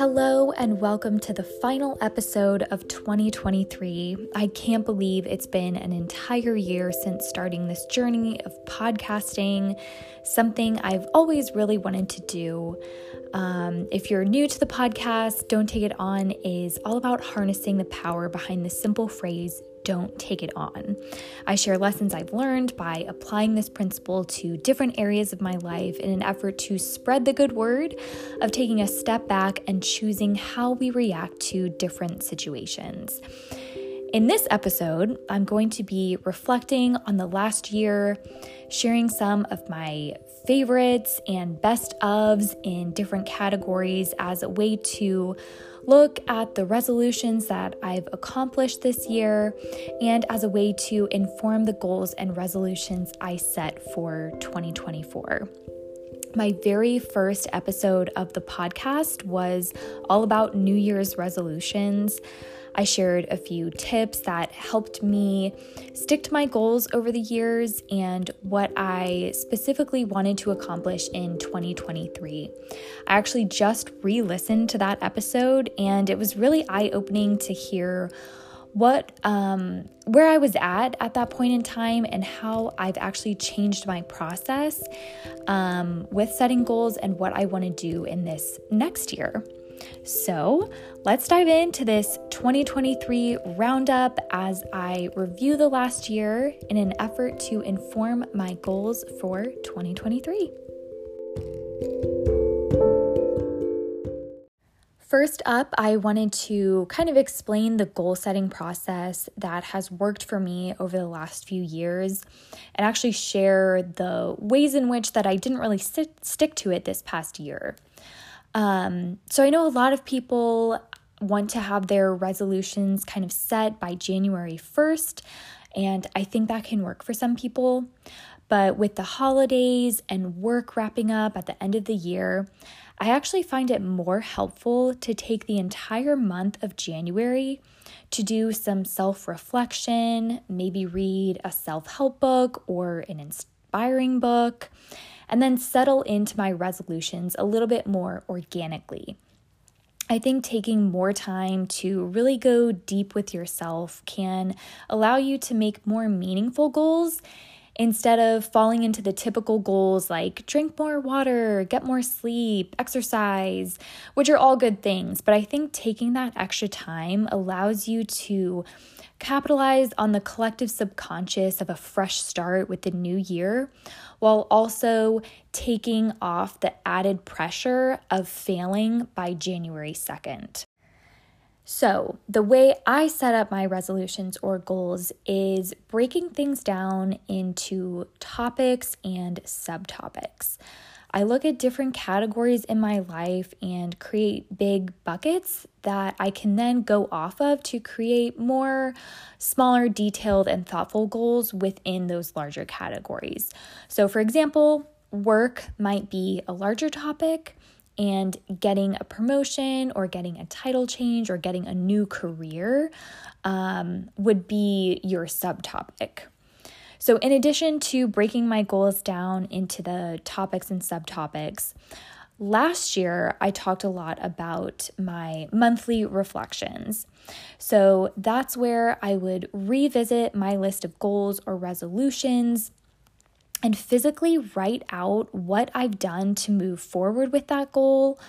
Hello, and welcome to the final episode of 2023. I can't believe it's been an entire year since starting this journey of podcasting, something I've always really wanted to do. Um, if you're new to the podcast, Don't Take It On is all about harnessing the power behind the simple phrase, don't take it on. I share lessons I've learned by applying this principle to different areas of my life in an effort to spread the good word of taking a step back and choosing how we react to different situations. In this episode, I'm going to be reflecting on the last year, sharing some of my favorites and best ofs in different categories as a way to look at the resolutions that I've accomplished this year and as a way to inform the goals and resolutions I set for 2024. My very first episode of the podcast was all about New Year's resolutions. I shared a few tips that helped me stick to my goals over the years and what I specifically wanted to accomplish in 2023. I actually just re listened to that episode and it was really eye opening to hear what um where I was at at that point in time and how I've actually changed my process um with setting goals and what I want to do in this next year. So let's dive into this 2023 roundup as I review the last year in an effort to inform my goals for 2023. First up, I wanted to kind of explain the goal setting process that has worked for me over the last few years and actually share the ways in which that I didn't really sit, stick to it this past year. Um, so I know a lot of people want to have their resolutions kind of set by January 1st, and I think that can work for some people. But with the holidays and work wrapping up at the end of the year, I actually find it more helpful to take the entire month of January to do some self reflection, maybe read a self help book or an inspiring book, and then settle into my resolutions a little bit more organically. I think taking more time to really go deep with yourself can allow you to make more meaningful goals instead of falling into the typical goals like drink more water, get more sleep, exercise, which are all good things. But I think taking that extra time allows you to capitalize on the collective subconscious of a fresh start with the new year while also taking off the added pressure of failing by January 2nd. So, the way I set up my resolutions or goals is breaking things down into topics and subtopics. I look at different categories in my life and create big buckets that I can then go off of to create more smaller, detailed, and thoughtful goals within those larger categories. So, for example, work might be a larger topic, and getting a promotion or getting a title change or getting a new career um, would be your subtopic. So, in addition to breaking my goals down into the topics and subtopics, last year I talked a lot about my monthly reflections. So, that's where I would revisit my list of goals or resolutions and physically write out what I've done to move forward with that goal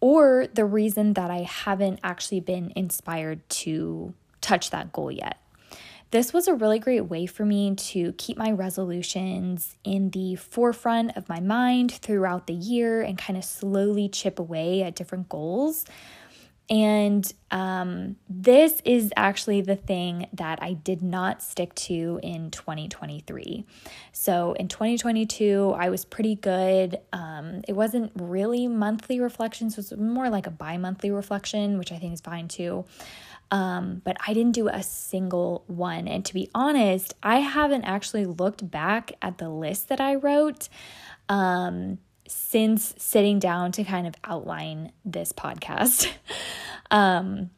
or the reason that I haven't actually been inspired to touch that goal yet. This was a really great way for me to keep my resolutions in the forefront of my mind throughout the year and kind of slowly chip away at different goals. And um, this is actually the thing that I did not stick to in 2023. So in 2022, I was pretty good. Um, it wasn't really monthly reflections, it was more like a bi monthly reflection, which I think is fine too. Um, but I didn't do a single one. And to be honest, I haven't actually looked back at the list that I wrote um, since sitting down to kind of outline this podcast. um,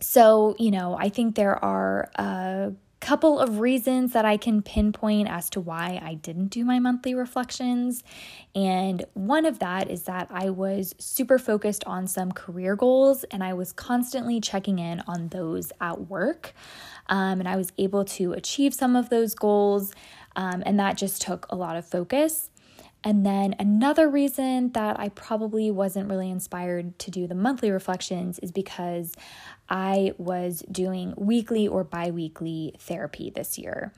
so, you know, I think there are a couple of reasons that I can pinpoint as to why I didn't do my monthly reflections. And one of that is that I was super focused on some career goals and I was constantly checking in on those at work. Um, and I was able to achieve some of those goals. Um, and that just took a lot of focus. And then another reason that I probably wasn't really inspired to do the monthly reflections is because I was doing weekly or bi weekly therapy this year.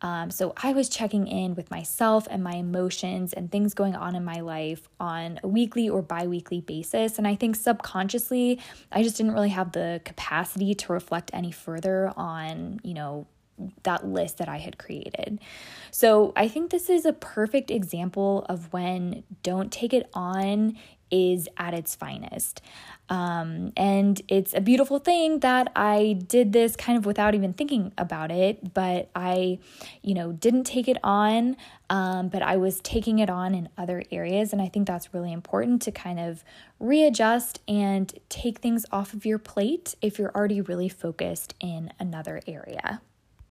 Um, so I was checking in with myself and my emotions and things going on in my life on a weekly or bi weekly basis. And I think subconsciously, I just didn't really have the capacity to reflect any further on, you know, that list that I had created. So I think this is a perfect example of when don't take it on is at its finest. Um, and it's a beautiful thing that I did this kind of without even thinking about it, but I, you know, didn't take it on, um, but I was taking it on in other areas. And I think that's really important to kind of readjust and take things off of your plate if you're already really focused in another area.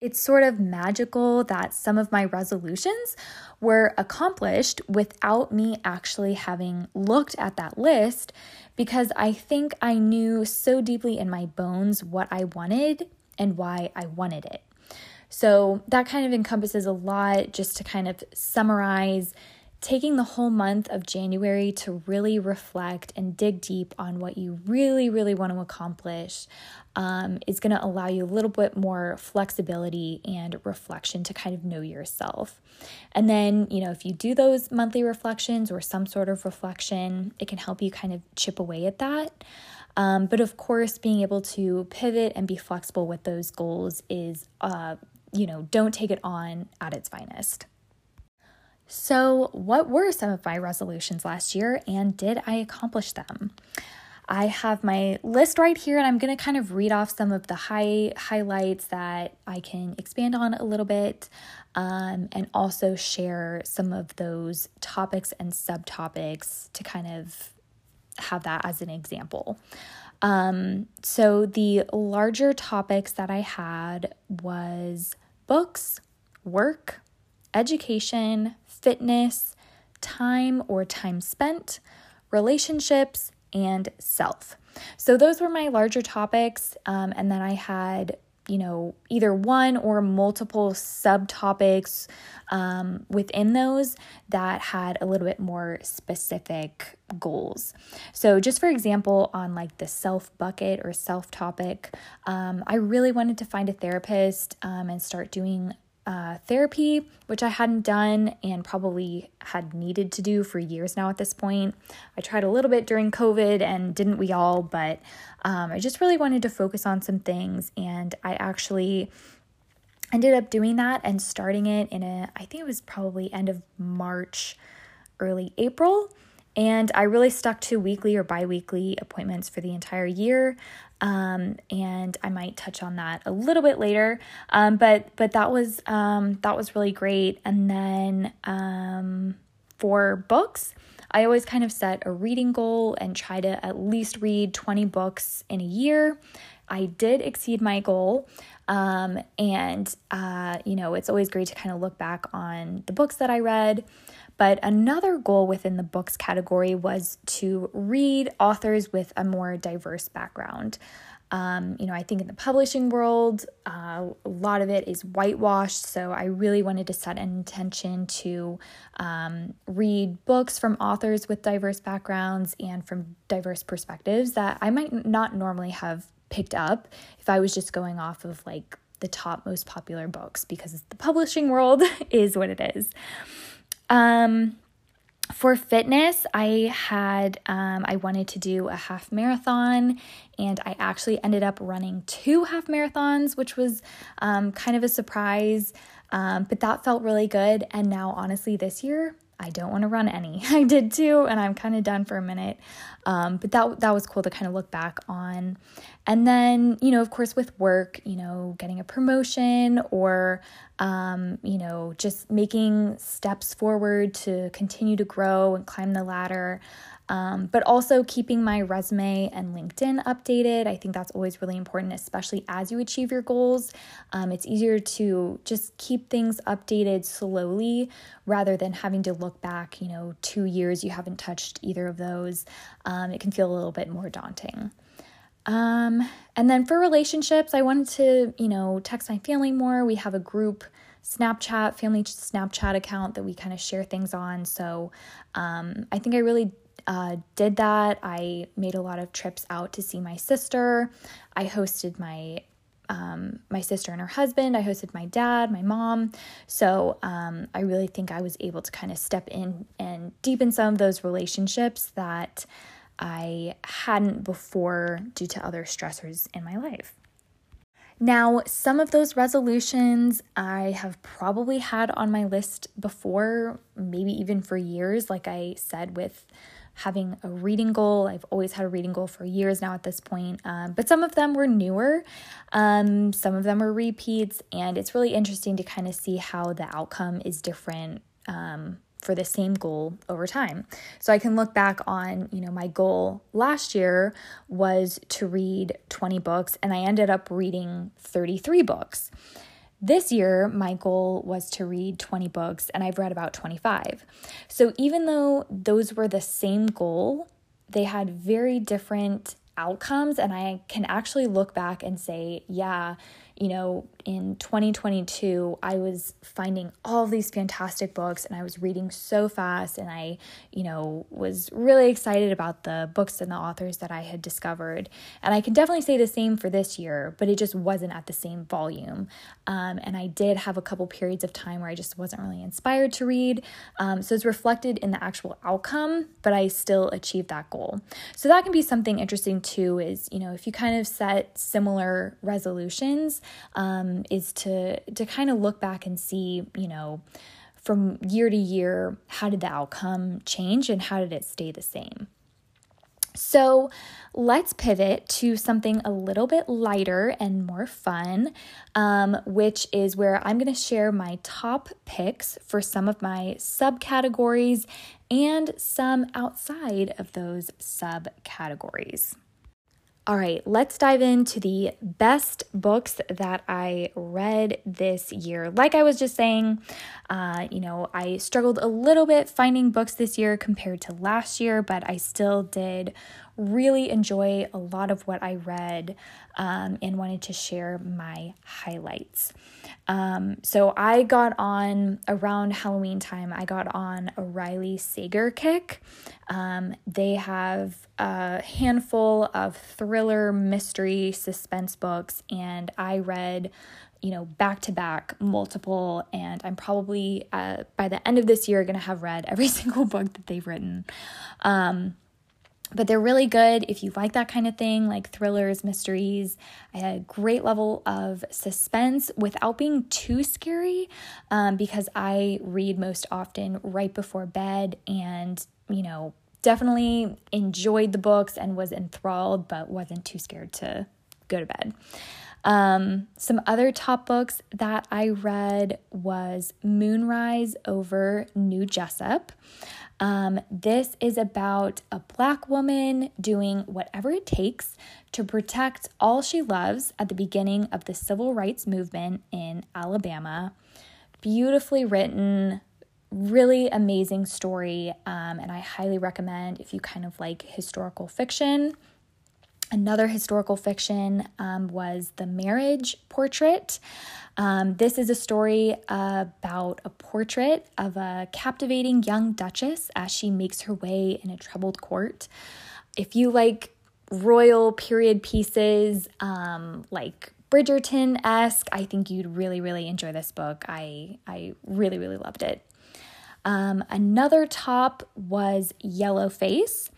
It's sort of magical that some of my resolutions were accomplished without me actually having looked at that list because I think I knew so deeply in my bones what I wanted and why I wanted it. So that kind of encompasses a lot just to kind of summarize taking the whole month of January to really reflect and dig deep on what you really, really want to accomplish um, is going to allow you a little bit more flexibility and reflection to kind of know yourself. And then, you know, if you do those monthly reflections or some sort of reflection, it can help you kind of chip away at that. Um, but of course, being able to pivot and be flexible with those goals is, uh, you know, don't take it on at its finest. So, what were some of my resolutions last year and did I accomplish them? I have my list right here and I'm going to kind of read off some of the high highlights that I can expand on a little bit um, and also share some of those topics and subtopics to kind of have that as an example. Um, so the larger topics that I had was books, work, education, fitness, time or time spent, relationships, and self. So, those were my larger topics. Um, and then I had, you know, either one or multiple subtopics um, within those that had a little bit more specific goals. So, just for example, on like the self bucket or self topic, um, I really wanted to find a therapist um, and start doing uh, therapy, which I hadn't done and probably had needed to do for years now at this point. I tried a little bit during COVID and didn't we all, but um, I just really wanted to focus on some things and I actually ended up doing that and starting it in a, I think it was probably end of March, early April. And I really stuck to weekly or bi weekly appointments for the entire year. Um, and I might touch on that a little bit later. Um, but but that was um, that was really great. And then um, for books, I always kind of set a reading goal and try to at least read 20 books in a year. I did exceed my goal. Um, and, uh, you know, it's always great to kind of look back on the books that I read. But another goal within the books category was to read authors with a more diverse background. Um, you know, I think in the publishing world, uh, a lot of it is whitewashed. So I really wanted to set an intention to um, read books from authors with diverse backgrounds and from diverse perspectives that I might not normally have picked up if I was just going off of like the top most popular books because the publishing world is what it is. Um, for fitness, I had um, I wanted to do a half marathon, and I actually ended up running two half marathons, which was um, kind of a surprise. Um, but that felt really good. And now, honestly, this year I don't want to run any. I did too, and I'm kind of done for a minute. Um, but that that was cool to kind of look back on. And then, you know, of course, with work, you know, getting a promotion or um, you know, just making steps forward to continue to grow and climb the ladder. Um, but also keeping my resume and LinkedIn updated. I think that's always really important, especially as you achieve your goals. Um, it's easier to just keep things updated slowly rather than having to look back, you know, two years you haven't touched either of those. Um, it can feel a little bit more daunting. Um, and then for relationships, I wanted to, you know, text my family more. We have a group Snapchat, family Snapchat account that we kind of share things on. So um, I think I really uh, did that. I made a lot of trips out to see my sister. I hosted my um, my sister and her husband. I hosted my dad, my mom. So um, I really think I was able to kind of step in and deepen some of those relationships that I hadn't before due to other stressors in my life. Now, some of those resolutions I have probably had on my list before, maybe even for years, like I said with having a reading goal. I've always had a reading goal for years now at this point, um, but some of them were newer, um, some of them were repeats, and it's really interesting to kind of see how the outcome is different. Um, for the same goal over time. So I can look back on, you know, my goal last year was to read 20 books and I ended up reading 33 books. This year, my goal was to read 20 books, and I've read about 25. So even though those were the same goal, they had very different outcomes. And I can actually look back and say, yeah, you know, in 2022, I was finding all these fantastic books and I was reading so fast. And I, you know, was really excited about the books and the authors that I had discovered. And I can definitely say the same for this year, but it just wasn't at the same volume. Um, and I did have a couple periods of time where I just wasn't really inspired to read. Um, so it's reflected in the actual outcome, but I still achieved that goal. So that can be something interesting too, is, you know, if you kind of set similar resolutions, um, is to to kind of look back and see, you know, from year to year, how did the outcome change and how did it stay the same? So let's pivot to something a little bit lighter and more fun, um, which is where I'm going to share my top picks for some of my subcategories and some outside of those subcategories. All right, let's dive into the best books that I read this year. Like I was just saying, uh, you know, I struggled a little bit finding books this year compared to last year, but I still did really enjoy a lot of what I read um, and wanted to share my highlights. Um, so I got on around Halloween time, I got on a Riley Sager kick. Um, they have a handful of thriller, mystery, suspense books, and I read you know, back to back, multiple, and I'm probably uh, by the end of this year going to have read every single book that they've written. Um, but they're really good if you like that kind of thing, like thrillers, mysteries. A great level of suspense without being too scary um, because I read most often right before bed and, you know, definitely enjoyed the books and was enthralled, but wasn't too scared to go to bed. Um, some other top books that I read was Moonrise over New Jessup. Um, this is about a black woman doing whatever it takes to protect all she loves at the beginning of the civil rights movement in Alabama. Beautifully written, really amazing story, um, and I highly recommend if you kind of like historical fiction. Another historical fiction um, was The Marriage Portrait. Um, this is a story about a portrait of a captivating young duchess as she makes her way in a troubled court. If you like royal period pieces, um, like Bridgerton esque, I think you'd really, really enjoy this book. I, I really, really loved it. Um, another top was Yellow Face.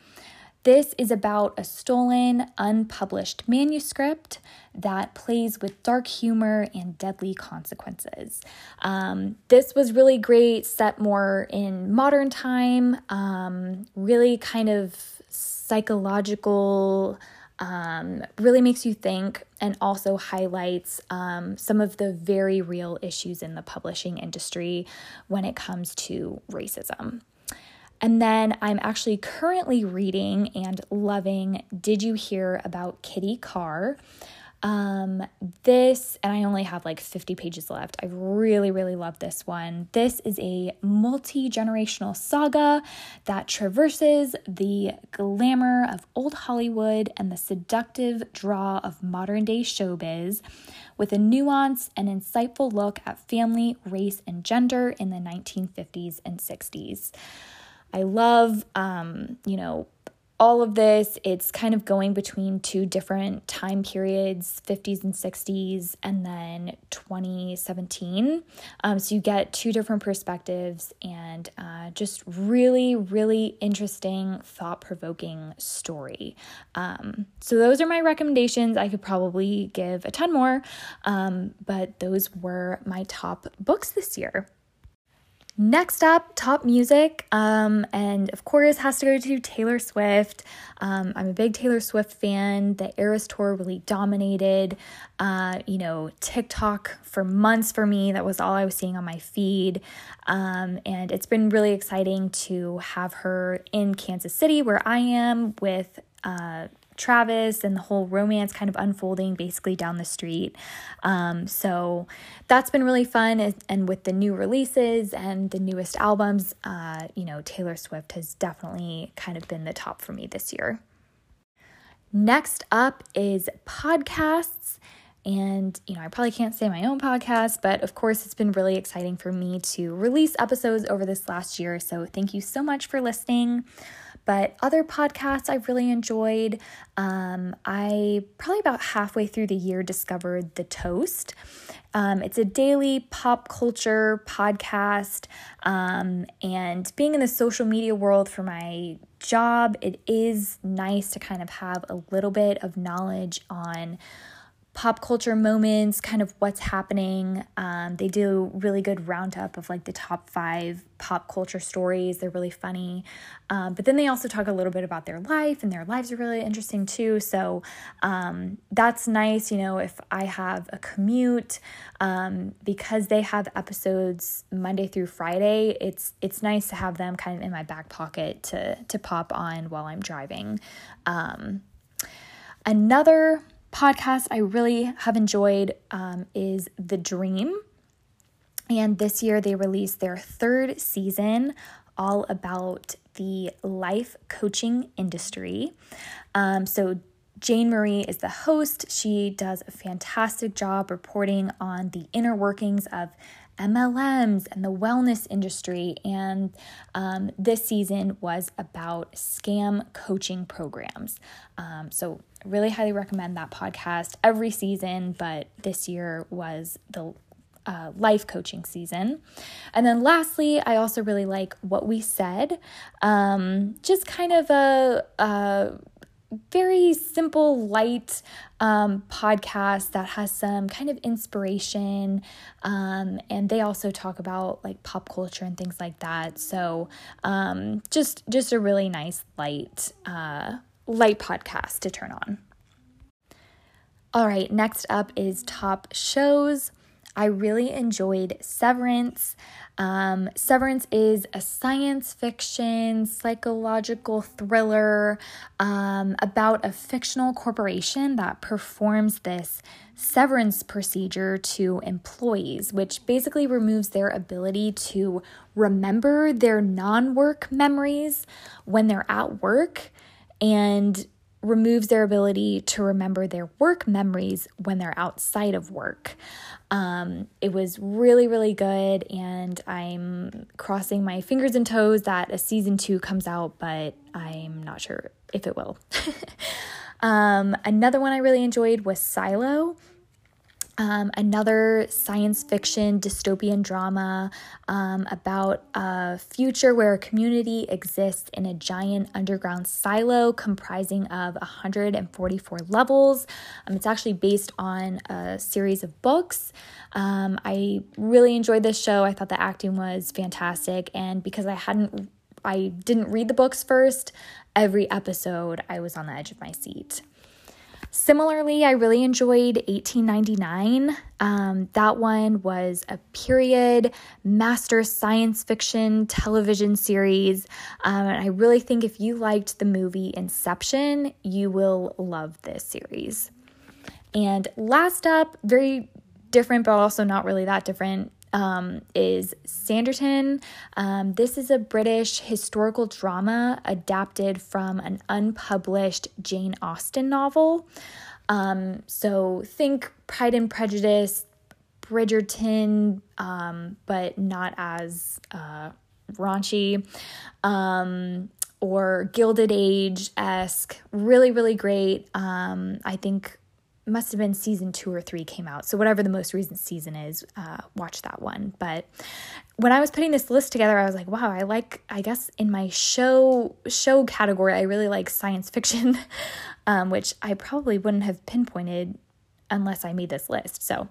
This is about a stolen, unpublished manuscript that plays with dark humor and deadly consequences. Um, this was really great, set more in modern time, um, really kind of psychological um, really makes you think and also highlights um, some of the very real issues in the publishing industry when it comes to racism. And then I'm actually currently reading and loving Did You Hear About Kitty Karr? Um, this, and I only have like 50 pages left. I really, really love this one. This is a multi generational saga that traverses the glamour of old Hollywood and the seductive draw of modern day showbiz with a nuanced and insightful look at family, race, and gender in the 1950s and 60s. I love, um, you know, all of this, it's kind of going between two different time periods 50s and 60s, and then 2017. Um, so you get two different perspectives and uh, just really, really interesting, thought provoking story. Um, so those are my recommendations. I could probably give a ton more, um, but those were my top books this year. Next up, top music, um, and of course, has to go to Taylor Swift. Um, I'm a big Taylor Swift fan. The Eras tour really dominated, uh, you know, TikTok for months for me. That was all I was seeing on my feed. Um, and it's been really exciting to have her in Kansas City, where I am, with uh, Travis and the whole romance kind of unfolding basically down the street. Um, so that's been really fun. And with the new releases and the newest albums, uh, you know, Taylor Swift has definitely kind of been the top for me this year. Next up is podcasts. And, you know, I probably can't say my own podcast, but of course, it's been really exciting for me to release episodes over this last year. So, thank you so much for listening. But other podcasts I've really enjoyed. Um, I probably about halfway through the year discovered The Toast. Um, it's a daily pop culture podcast. Um, and being in the social media world for my job, it is nice to kind of have a little bit of knowledge on pop culture moments, kind of what's happening. Um, they do really good roundup of like the top five pop culture stories. They're really funny. Um, but then they also talk a little bit about their life, and their lives are really interesting too. So um, that's nice, you know, if I have a commute, um, because they have episodes Monday through Friday, it's it's nice to have them kind of in my back pocket to to pop on while I'm driving. Um, another podcast I really have enjoyed um, is The Dream. And this year they released their third season, all about the life coaching industry. Um, so, Jane Marie is the host. She does a fantastic job reporting on the inner workings of MLMs and the wellness industry. And um, this season was about scam coaching programs. Um, so, really highly recommend that podcast every season, but this year was the uh, life coaching season. And then lastly, I also really like What We Said. Um, just kind of a, a very simple, light um, podcast that has some kind of inspiration. Um, and they also talk about like pop culture and things like that. So um, just just a really nice light uh, light podcast to turn on. All right, next up is top shows. I really enjoyed Severance. Um, Severance is a science fiction, psychological thriller um, about a fictional corporation that performs this severance procedure to employees, which basically removes their ability to remember their non work memories when they're at work and removes their ability to remember their work memories when they're outside of work. Um, it was really, really good, and I'm crossing my fingers and toes that a season two comes out, but I'm not sure if it will. um, another one I really enjoyed was Silo. Um, another science fiction dystopian drama um, about a future where a community exists in a giant underground silo comprising of 144 levels. Um, it's actually based on a series of books. Um, I really enjoyed this show. I thought the acting was fantastic, and because I hadn't I didn't read the books first. Every episode, I was on the edge of my seat. Similarly, I really enjoyed 1899. Um, that one was a period master science fiction television series. Um, and I really think if you liked the movie Inception, you will love this series. And last up, very different, but also not really that different, um, is Sanditon. Um, this is a British historical drama adapted from an unpublished Jane Austen novel. Um, so think Pride and Prejudice, Bridgerton, um, but not as uh, raunchy. Um, or Gilded Age esque, really, really great. Um, I think must have been season two or three came out. So whatever the most recent season is, uh, watch that one. But when I was putting this list together, I was like, wow, I like. I guess in my show show category, I really like science fiction, um, which I probably wouldn't have pinpointed unless I made this list. So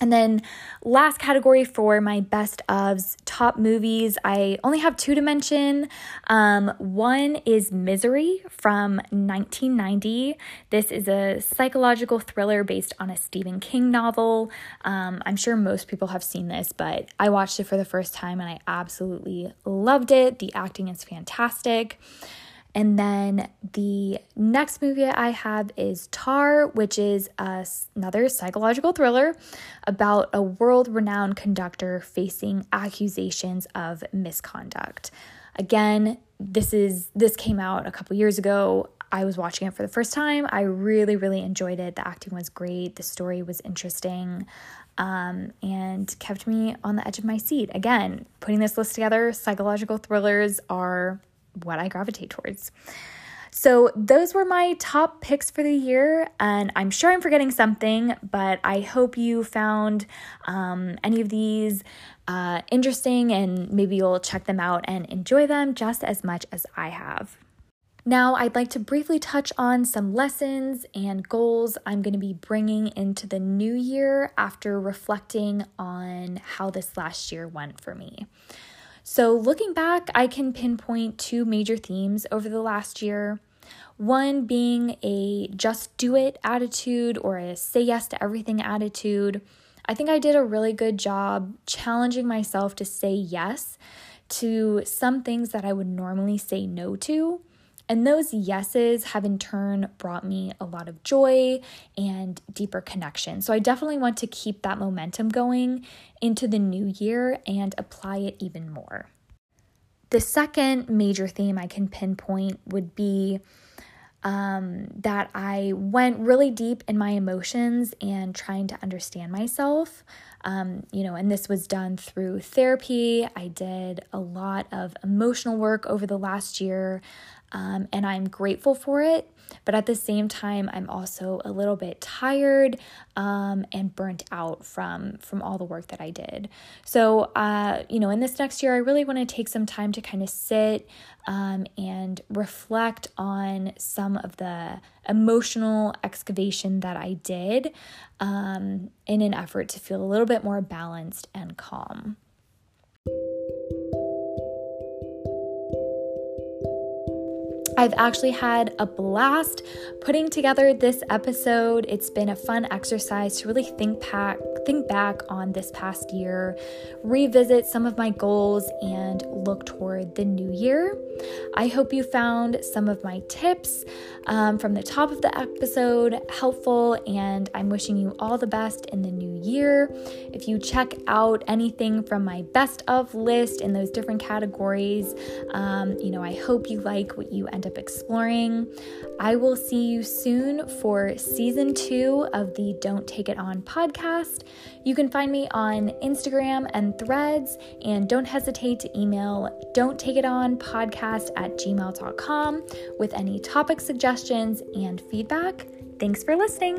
and then last category for my best ofs top movies, I only have two to mention. Um, one is Misery from 1990. This is a psychological thriller based on a Stephen King novel. Um, I'm sure most people have seen this, but I watched it for the first time and I absolutely loved it. The acting is fantastic. And then the next movie I have is Tar, which is a, another psychological thriller about a world renowned conductor facing accusations of misconduct. Again, this is this came out a couple years ago. I was watching it for the first time. I really, really enjoyed it. The acting was great. The story was interesting um, and kept me on the edge of my seat. Again, putting this list together, psychological thrillers are what I gravitate towards. So, those were my top picks for the year, and I'm sure I'm forgetting something, but I hope you found um, any of these uh, interesting and maybe you'll check them out and enjoy them just as much as I have. Now, I'd like to briefly touch on some lessons and goals I'm going to be bringing into the new year after reflecting on how this last year went for me. So, looking back, I can pinpoint two major themes over the last year. One being a just do it attitude or a say yes to everything attitude. I think I did a really good job challenging myself to say yes to some things that I would normally say no to. And those yeses have in turn brought me a lot of joy and deeper connection. So I definitely want to keep that momentum going into the new year and apply it even more. The second major theme I can pinpoint would be um, that I went really deep in my emotions and trying to understand myself. Um, you know, and this was done through therapy. I did a lot of emotional work over the last year, um, and I'm grateful for it. But at the same time, I'm also a little bit tired um, and burnt out from from all the work that I did. So, uh, you know, in this next year, I really want to take some time to kind of sit um, and reflect on some of the emotional excavation that I did um, in an effort to feel a little bit more balanced and calm. I've actually had a blast putting together this episode. It's been a fun exercise to really think back, think back on this past year, revisit some of my goals, and look toward the new year. I hope you found some of my tips um, from the top of the episode helpful, and I'm wishing you all the best in the new year. If you check out anything from my best of list in those different categories, um, you know, I hope you like what you up exploring. I will see you soon for season two of the Don't Take It On podcast. You can find me on Instagram and threads, and don't hesitate to email Don't Take It On podcast at gmail.com with any topic suggestions and feedback. Thanks for listening.